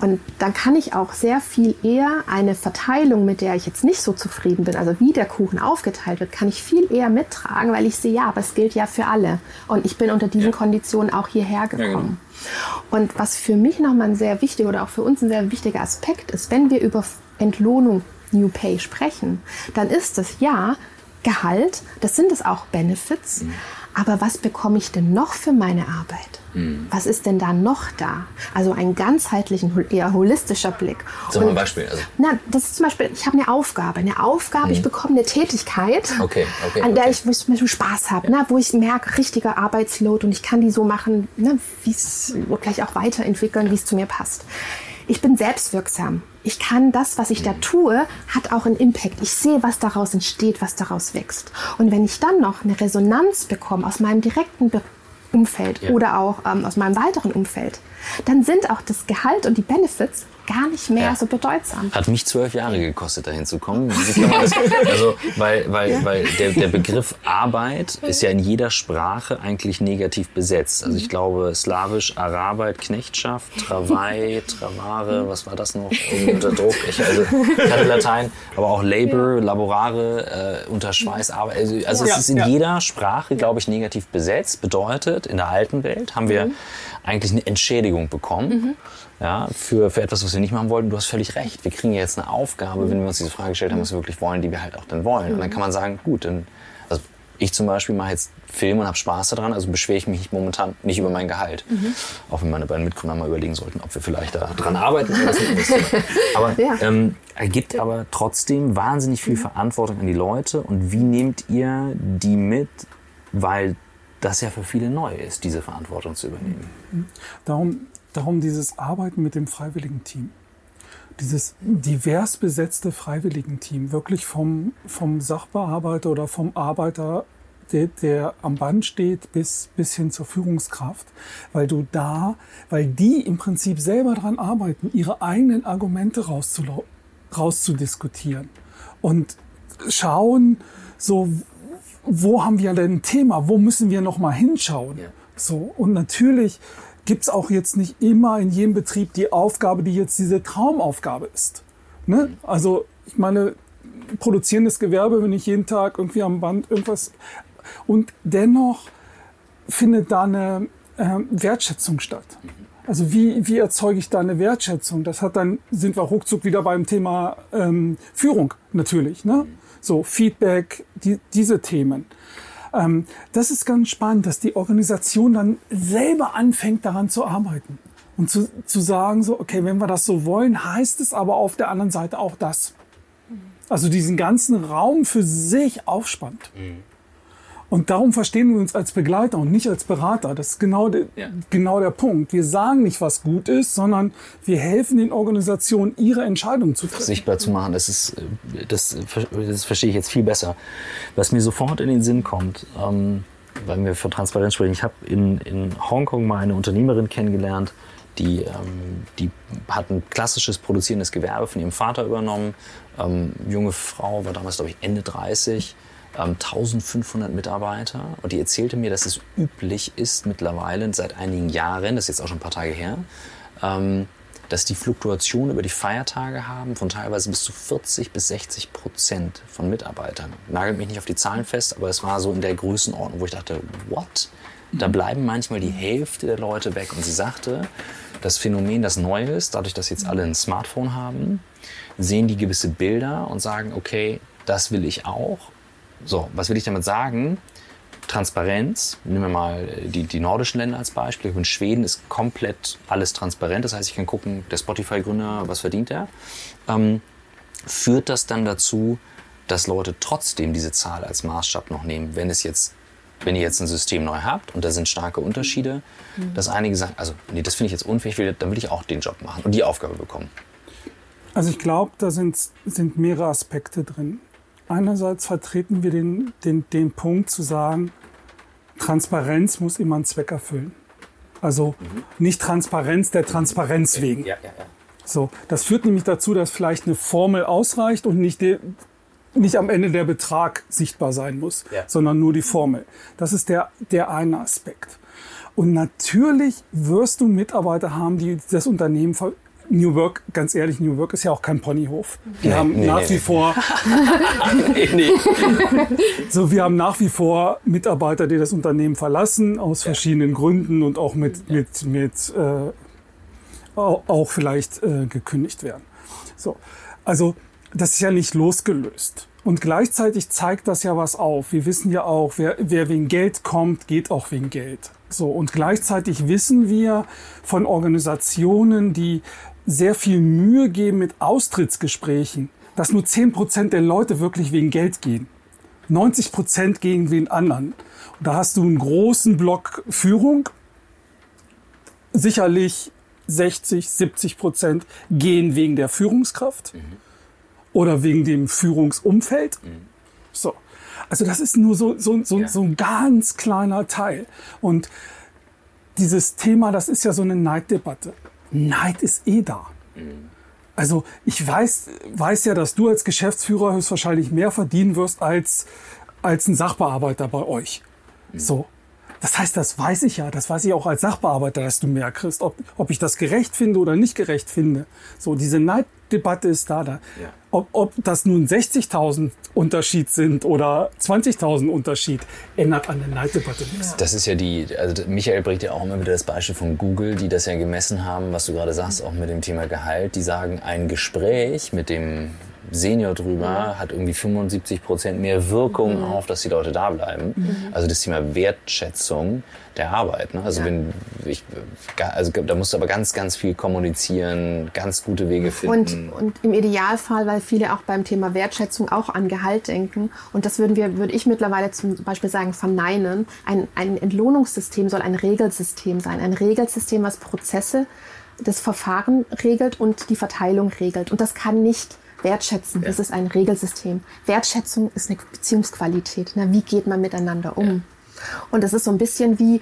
Und dann kann ich auch sehr viel eher eine Verteilung, mit der ich jetzt nicht so zufrieden bin, also wie der Kuchen aufgeteilt wird, kann ich viel eher mittragen, weil ich sehe, ja, aber es gilt ja für alle. Und ich bin unter diesen ja. Konditionen auch hierher gekommen. Ja, genau. Und was für mich nochmal ein sehr wichtiger oder auch für uns ein sehr wichtiger Aspekt ist, wenn wir über Entlohnung New Pay sprechen, dann ist es ja Gehalt, das sind es auch Benefits, mhm. aber was bekomme ich denn noch für meine Arbeit? Mhm. Was ist denn da noch da? Also ein ganzheitlichen, eher holistischer Blick. Sag mal ein Beispiel. Also. Na, das ist zum Beispiel, ich habe eine Aufgabe. Eine Aufgabe, mhm. ich bekomme eine Tätigkeit, okay, okay, an der okay. ich zum Beispiel Spaß habe, ja. ne, wo ich merke, richtiger Arbeitsload und ich kann die so machen, ne, wie es gleich auch weiterentwickeln, wie es zu mir passt. Ich bin selbstwirksam. Ich kann das, was ich da mhm. tue, hat auch einen Impact. Ich sehe, was daraus entsteht, was daraus wächst. Und wenn ich dann noch eine Resonanz bekomme aus meinem direkten Umfeld ja. oder auch ähm, aus meinem weiteren Umfeld, dann sind auch das Gehalt und die Benefits gar nicht mehr ja. so bedeutsam. Hat mich zwölf Jahre gekostet, dahin zu kommen. also, weil, weil, ja. weil der, der Begriff Arbeit ist ja in jeder Sprache eigentlich negativ besetzt. Also ich mhm. glaube, Slawisch, Arbeit, Knechtschaft, Travai, Travare, was war das noch? unter Druck. Ich, also, ich hatte Latein, aber auch Labor, ja. Laborare, äh, unter Schweiß, Arbeit. Also, also es ist in jeder Sprache, glaube ich, negativ besetzt. Bedeutet, in der alten Welt haben wir mhm. eigentlich eine Entschädigung bekommen. Mhm ja, für, für etwas, was wir nicht machen wollten. Du hast völlig recht. Wir kriegen ja jetzt eine Aufgabe, wenn wir uns diese Frage gestellt haben, was wir wirklich wollen, die wir halt auch dann wollen. Und dann kann man sagen, gut, dann, also ich zum Beispiel mache jetzt Film und habe Spaß daran, also beschwere ich mich momentan nicht über mein Gehalt. Mhm. Auch wenn meine beiden Mitgründer mal überlegen sollten, ob wir vielleicht daran arbeiten. aber ja. ähm, ergibt aber trotzdem wahnsinnig viel Verantwortung an die Leute. Und wie nehmt ihr die mit? Weil das ja für viele neu ist, diese Verantwortung zu übernehmen. Darum darum dieses Arbeiten mit dem freiwilligen Team. Dieses divers besetzte freiwilligen Team, wirklich vom, vom Sachbearbeiter oder vom Arbeiter, der, der am Band steht, bis, bis hin zur Führungskraft. Weil du da, weil die im Prinzip selber daran arbeiten, ihre eigenen Argumente rauszudiskutieren. Und schauen, so, wo haben wir denn ein Thema? Wo müssen wir noch mal hinschauen? Ja. So. Und natürlich gibt es auch jetzt nicht immer in jedem Betrieb die Aufgabe, die jetzt diese Traumaufgabe ist. Ne? Also ich meine, produzierendes Gewerbe, wenn ich jeden Tag irgendwie am Band irgendwas... Und dennoch findet da eine äh, Wertschätzung statt. Also wie, wie erzeuge ich da eine Wertschätzung? Das hat dann, sind wir ruckzuck wieder beim Thema ähm, Führung natürlich. Ne? So Feedback, die, diese Themen. Ähm, das ist ganz spannend, dass die Organisation dann selber anfängt, daran zu arbeiten. Und zu, zu sagen, so, okay, wenn wir das so wollen, heißt es aber auf der anderen Seite auch das. Also diesen ganzen Raum für sich aufspannt. Mhm. Und darum verstehen wir uns als Begleiter und nicht als Berater. Das ist genau, de, ja. genau der Punkt. Wir sagen nicht, was gut ist, sondern wir helfen den Organisationen, ihre Entscheidung zu treffen. Sichtbar zu machen, das, ist, das, das verstehe ich jetzt viel besser. Was mir sofort in den Sinn kommt, ähm, weil wir von Transparenz sprechen, ich habe in, in Hongkong mal eine Unternehmerin kennengelernt, die, ähm, die hat ein klassisches produzierendes Gewerbe von ihrem Vater übernommen. Ähm, junge Frau, war damals, glaube ich, Ende 30 1500 ähm, Mitarbeiter und die erzählte mir, dass es üblich ist mittlerweile seit einigen Jahren, das ist jetzt auch schon ein paar Tage her, ähm, dass die Fluktuation über die Feiertage haben von teilweise bis zu 40 bis 60 Prozent von Mitarbeitern. Nagelt mich nicht auf die Zahlen fest, aber es war so in der Größenordnung, wo ich dachte, what? Da bleiben manchmal die Hälfte der Leute weg. Und sie sagte, das Phänomen, das neu ist, dadurch, dass jetzt alle ein Smartphone haben, sehen die gewisse Bilder und sagen, okay, das will ich auch. So, was will ich damit sagen? Transparenz, nehmen wir mal die, die nordischen Länder als Beispiel. In Schweden ist komplett alles transparent. Das heißt, ich kann gucken, der Spotify-Gründer, was verdient er? Ähm, führt das dann dazu, dass Leute trotzdem diese Zahl als Maßstab noch nehmen, wenn es jetzt wenn ihr jetzt ein System neu habt und da sind starke Unterschiede, mhm. dass einige sagen, also nee, das finde ich jetzt unfähig, dann will ich auch den Job machen und die Aufgabe bekommen. Also ich glaube, da sind, sind mehrere Aspekte drin. Einerseits vertreten wir den, den, den Punkt zu sagen, Transparenz muss immer einen Zweck erfüllen. Also mhm. nicht Transparenz der Transparenz wegen. Ja, ja, ja. So, das führt nämlich dazu, dass vielleicht eine Formel ausreicht und nicht, die, nicht am Ende der Betrag sichtbar sein muss, ja. sondern nur die Formel. Das ist der, der eine Aspekt. Und natürlich wirst du Mitarbeiter haben, die das Unternehmen New Work, ganz ehrlich, New Work ist ja auch kein Ponyhof. Wir nee, haben nee, nach nee, wie vor, so wir haben nach wie vor Mitarbeiter, die das Unternehmen verlassen aus verschiedenen Gründen und auch mit mit mit äh, auch vielleicht äh, gekündigt werden. So, also das ist ja nicht losgelöst. Und gleichzeitig zeigt das ja was auf. Wir wissen ja auch, wer, wer wegen Geld kommt, geht auch wegen Geld. So. Und gleichzeitig wissen wir von Organisationen, die sehr viel Mühe geben mit Austrittsgesprächen, dass nur 10 Prozent der Leute wirklich wegen Geld gehen. 90 Prozent gegen wen anderen. Und da hast du einen großen Block Führung. Sicherlich 60, 70 Prozent gehen wegen der Führungskraft. Mhm oder wegen dem Führungsumfeld. Mhm. So. Also das ist nur so, so, so, ja. so ein ganz kleiner Teil. Und dieses Thema, das ist ja so eine Neiddebatte. Neid ist eh da. Also ich weiß, weiß ja, dass du als Geschäftsführer höchstwahrscheinlich mehr verdienen wirst als, als ein Sachbearbeiter bei euch. So. Das heißt, das weiß ich ja, das weiß ich auch als Sachbearbeiter, dass du mehr kriegst, ob, ob ich das gerecht finde oder nicht gerecht finde. So, diese Neiddebatte ist da. da. Ja. Ob, ob das nun 60.000 Unterschied sind oder 20.000 Unterschied, ändert an der Neiddebatte nichts. Das ist ja die, also Michael bringt ja auch immer wieder das Beispiel von Google, die das ja gemessen haben, was du gerade sagst, auch mit dem Thema Gehalt. Die sagen, ein Gespräch mit dem Senior drüber mhm. hat irgendwie 75 Prozent mehr Wirkung mhm. auf, dass die Leute da bleiben. Mhm. Also das Thema Wertschätzung der Arbeit. Ne? Also ja. wenn ich, also da musst du aber ganz, ganz viel kommunizieren, ganz gute Wege finden. Und, und im Idealfall, weil viele auch beim Thema Wertschätzung auch an Gehalt denken. Und das würden wir, würde ich mittlerweile zum Beispiel sagen, verneinen. Ein, ein Entlohnungssystem soll ein Regelsystem sein. Ein Regelsystem, was Prozesse das Verfahren regelt und die Verteilung regelt. Und das kann nicht Wertschätzen, ja. das ist ein Regelsystem. Wertschätzung ist eine Beziehungsqualität. Na, wie geht man miteinander um? Ja. Und das ist so ein bisschen wie,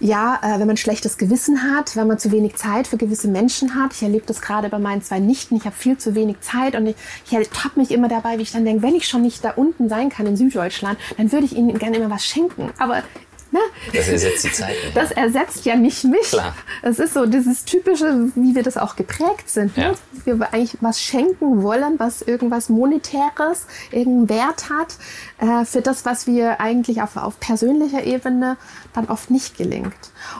ja, äh, wenn man schlechtes Gewissen hat, wenn man zu wenig Zeit für gewisse Menschen hat. Ich erlebe das gerade bei meinen zwei Nichten. Ich habe viel zu wenig Zeit und ich, ich ertappe mich immer dabei, wie ich dann denke, wenn ich schon nicht da unten sein kann in Süddeutschland, dann würde ich ihnen gerne immer was schenken. Aber Ne? Das ersetzt die Zeit nicht. Das ersetzt ja nicht mich. Klar. Das ist so dieses typische, wie wir das auch geprägt sind. Ne? Ja. Wir eigentlich was schenken wollen, was irgendwas Monetäres, irgendeinen Wert hat, äh, für das, was wir eigentlich auf, auf persönlicher Ebene dann oft nicht gelingt.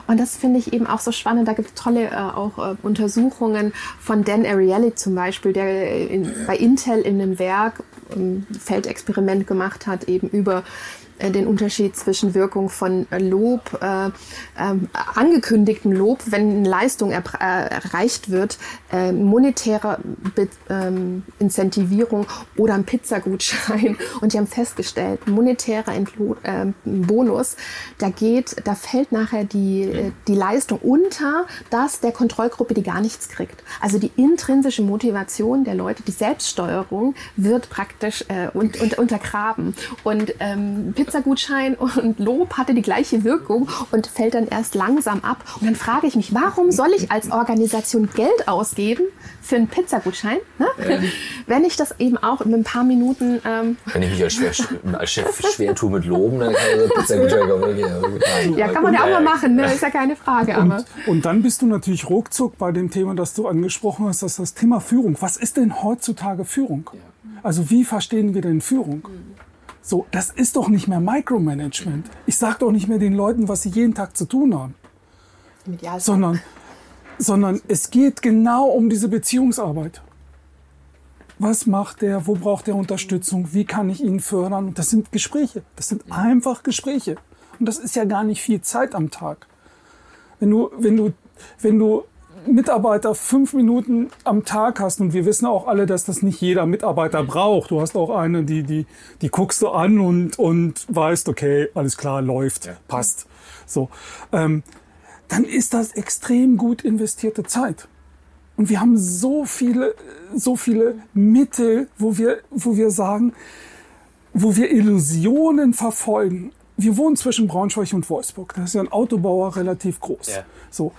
Und das finde ich eben auch so spannend. Da gibt es tolle äh, auch äh, Untersuchungen von Dan Ariely zum Beispiel, der in, bei Intel in einem Werk ein Feldexperiment gemacht hat, eben über äh, den Unterschied zwischen Wirkung von Lob, äh, äh, angekündigtem Lob, wenn eine Leistung er, äh, erreicht wird, äh, monetäre Be ähm, Incentivierung oder ein Pizzagutschein. Und die haben festgestellt, monetärer Entlo äh, Bonus, da geht, da fällt nachher die, die Leistung unter das der Kontrollgruppe, die gar nichts kriegt. Also die intrinsische Motivation der Leute, die Selbststeuerung wird praktisch äh, und, und untergraben. Und ähm, Pizzagutschein und Lob hatte die gleiche Wirkung und fällt dann erst langsam ab. Und dann frage ich mich, warum soll ich als Organisation Geld ausgeben für einen Pizzagutschein, ne? Ja. wenn ich das eben auch in ein paar Minuten... Ähm wenn ich mich als, schwer, als Chef schwer tue mit Loben, dann kann ich so Pizzagutschein kommen. Ja, kann man ja auch mal machen, ne? ist ja keine Frage. Und, und dann bist du natürlich ruckzuck bei dem Thema, das du angesprochen hast, das ist das Thema Führung. Was ist denn heutzutage Führung? Also wie verstehen wir denn Führung? Mhm. So, das ist doch nicht mehr Micromanagement. Ich sage doch nicht mehr den Leuten, was sie jeden Tag zu tun haben. Sondern, sondern es geht genau um diese Beziehungsarbeit. Was macht der? Wo braucht er Unterstützung? Wie kann ich ihn fördern? Das sind Gespräche. Das sind einfach Gespräche. Und das ist ja gar nicht viel Zeit am Tag. Wenn du, wenn du, wenn du Mitarbeiter fünf Minuten am Tag hast, und wir wissen auch alle, dass das nicht jeder Mitarbeiter braucht. Du hast auch eine, die, die, die guckst du an und, und weißt, okay, alles klar, läuft, ja. passt. So, ähm, dann ist das extrem gut investierte Zeit. Und wir haben so viele, so viele Mittel, wo wir, wo wir sagen, wo wir Illusionen verfolgen. Wir wohnen zwischen Braunschweig und Wolfsburg. Das ist ja ein Autobauer relativ groß. Ja. So.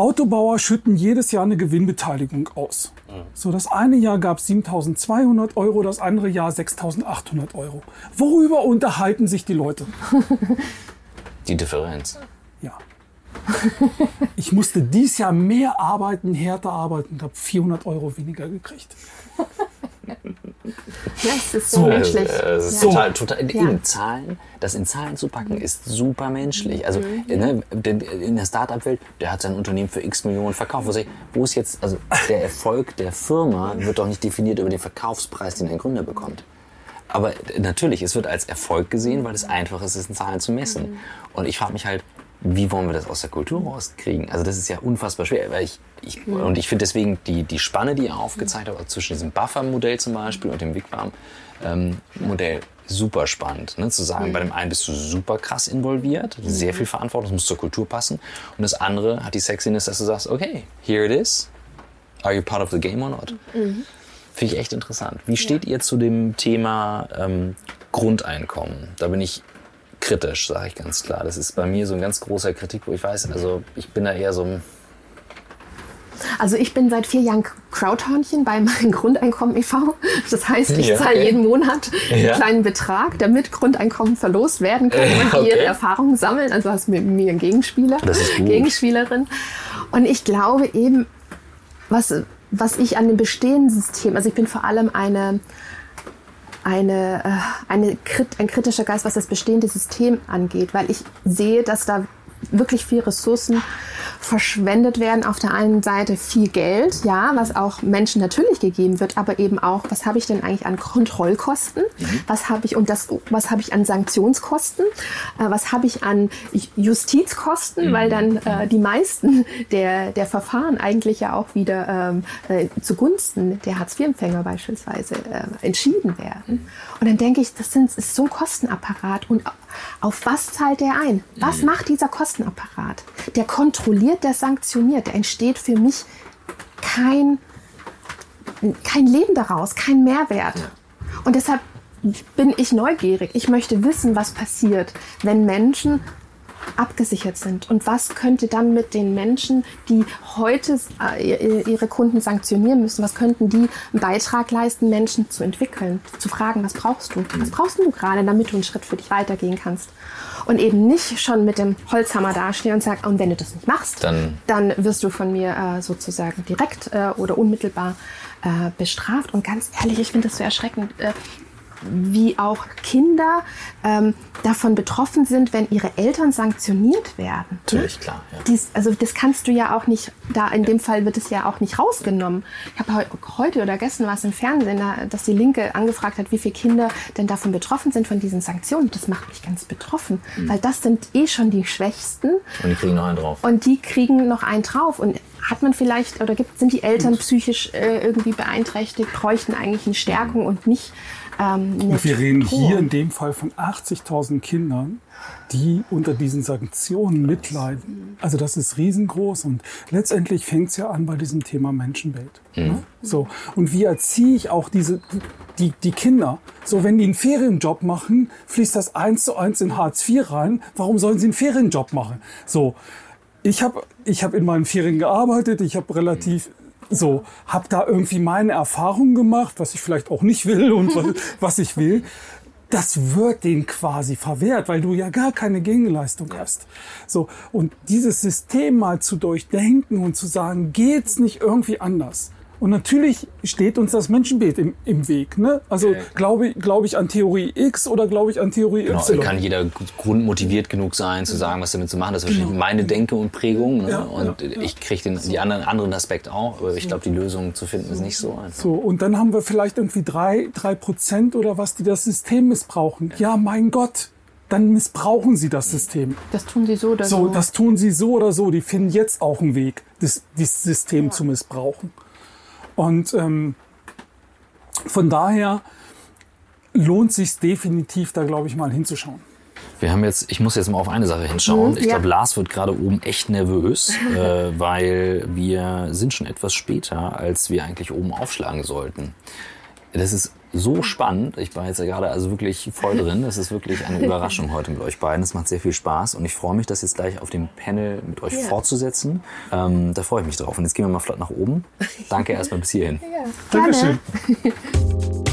Autobauer schütten jedes Jahr eine Gewinnbeteiligung aus. So, das eine Jahr gab es 7.200 Euro, das andere Jahr 6.800 Euro. Worüber unterhalten sich die Leute? Die Differenz. Ja. Ich musste dieses Jahr mehr arbeiten, härter arbeiten und habe 400 Euro weniger gekriegt. Ja, es ist so, so menschlich. Äh, es ist ja. total, total in, ja. in, Zahlen, das in Zahlen zu packen, mhm. ist super menschlich. Also mhm. ne, in der Startup-Welt, der hat sein Unternehmen für x Millionen verkauft. Wo, ich, wo ist jetzt, also der Erfolg der Firma wird doch nicht definiert über den Verkaufspreis, den ein Gründer bekommt. Aber natürlich, es wird als Erfolg gesehen, weil es einfach ist, es in Zahlen zu messen. Mhm. Und ich frage mich halt, wie wollen wir das aus der Kultur rauskriegen? Also das ist ja unfassbar schwer. Weil ich, ich, mhm. Und ich finde deswegen die, die Spanne, die ihr aufgezeigt habt, zwischen diesem Buffer-Modell zum Beispiel und dem Wigwam-Modell, ähm, super spannend. Ne? Zu sagen, mhm. bei dem einen bist du super krass involviert, sehr viel Verantwortung, das muss zur Kultur passen. Und das andere hat die Sexiness, dass du sagst, okay, here it is. Are you part of the game or not? Mhm. Finde ich echt interessant. Wie steht ja. ihr zu dem Thema ähm, Grundeinkommen? Da bin ich kritisch, sage ich ganz klar. Das ist bei mir so ein ganz großer Kritik, wo ich weiß, also ich bin da eher so ein also ich bin seit vier Jahren Crowdhornchen bei meinem Grundeinkommen e.V. Das heißt, ich ja, zahle okay. jeden Monat einen ja. kleinen Betrag, damit Grundeinkommen verlost werden können und okay. ihre Erfahrungen sammeln. Also hast du mit mir einen Gegenspieler, Gegenspielerin. Und ich glaube eben, was, was ich an dem bestehenden System, also ich bin vor allem eine eine, äh, eine, ein kritischer Geist, was das bestehende System angeht, weil ich sehe, dass da wirklich viel Ressourcen verschwendet werden. Auf der einen Seite viel Geld, ja, was auch Menschen natürlich gegeben wird, aber eben auch, was habe ich denn eigentlich an Kontrollkosten? Mhm. Was habe ich und das, was habe ich an Sanktionskosten? Äh, was habe ich an Justizkosten? Mhm. Weil dann äh, die meisten der, der Verfahren eigentlich ja auch wieder ähm, äh, zugunsten der Hartz-IV-Empfänger beispielsweise äh, entschieden werden. Und dann denke ich, das, sind, ist so ein Kostenapparat und auf was zahlt der ein? Was mhm. macht dieser Kostenapparat? Der kontrolliert, der sanktioniert. Der entsteht für mich kein, kein Leben daraus, kein Mehrwert. Und deshalb bin ich neugierig. Ich möchte wissen, was passiert, wenn Menschen abgesichert sind. Und was könnte dann mit den Menschen, die heute äh, ihre Kunden sanktionieren müssen, was könnten die einen Beitrag leisten, Menschen zu entwickeln, zu fragen, was brauchst du? Was brauchst du gerade, damit du einen Schritt für dich weitergehen kannst? Und eben nicht schon mit dem Holzhammer dastehen und sagen, und wenn du das nicht machst, dann, dann wirst du von mir äh, sozusagen direkt äh, oder unmittelbar äh, bestraft. Und ganz ehrlich, ich finde das so erschreckend. Wie auch Kinder ähm, davon betroffen sind, wenn ihre Eltern sanktioniert werden. Natürlich, klar. Ja. Dies, also das kannst du ja auch nicht, da in dem Fall wird es ja auch nicht rausgenommen. Ich habe heute oder gestern war es im Fernsehen, dass die Linke angefragt hat, wie viele Kinder denn davon betroffen sind von diesen Sanktionen. Das macht mich ganz betroffen, mhm. weil das sind eh schon die Schwächsten. Und die kriegen noch einen drauf. Und die kriegen noch einen drauf. Und hat man vielleicht oder gibt, sind die Eltern psychisch äh, irgendwie beeinträchtigt, bräuchten eigentlich eine Stärkung und nicht ähm, und wir reden hier in dem Fall von 80.000 Kindern, die unter diesen Sanktionen mitleiden. Also das ist riesengroß und letztendlich fängt es ja an bei diesem Thema Menschenbild. Mhm. Ne? So und wie erziehe ich auch diese die, die Kinder? So wenn die einen Ferienjob machen, fließt das eins zu eins in Hartz IV rein. Warum sollen sie einen Ferienjob machen? So ich habe ich hab in meinen Ferien gearbeitet, ich habe relativ so, habe da irgendwie meine Erfahrungen gemacht, was ich vielleicht auch nicht will und was, was ich will. Das wird denen quasi verwehrt, weil du ja gar keine Gegenleistung hast. So und dieses System mal zu durchdenken und zu sagen, geht's nicht irgendwie anders? Und natürlich steht uns das Menschenbild im, im Weg. Ne? Also Okay. glaube glaub ich an Theorie X oder glaube ich an Theorie Genau, Y? kann jeder grundmotiviert genug sein, zu sagen, was damit zu machen. Das ist wahrscheinlich meine Denke und Prägung. Ne? Genau. Ja, und ja, ja. ich kriege den die anderen, anderen Aspekt auch. Aber ich glaube, die Lösung zu finden ist nicht so einfach. So, und dann haben wir vielleicht irgendwie drei, drei Prozent oder was, die das System missbrauchen. Ja, mein Gott, dann missbrauchen sie das System. Das tun sie so oder so. So, das tun sie so oder so. Die finden jetzt auch einen Weg, das, das System zu missbrauchen. Und ähm, von daher lohnt sich definitiv, da glaube ich mal hinzuschauen. Wir haben jetzt, ich muss jetzt mal auf eine Sache hinschauen. Mhm, ich ja. glaube, Lars wird gerade oben echt nervös, äh, weil wir sind schon etwas später, als wir eigentlich oben aufschlagen sollten. Das ist so spannend. Ich war jetzt ja gerade also wirklich voll drin. Das ist wirklich eine Überraschung heute mit euch beiden. Es macht sehr viel Spaß und ich freue mich, das jetzt gleich auf dem Panel mit euch Ja. fortzusetzen. Ähm, da freue ich mich drauf. Und jetzt gehen wir mal flott nach oben. Danke erstmal bis hierhin. Gerne. Dankeschön.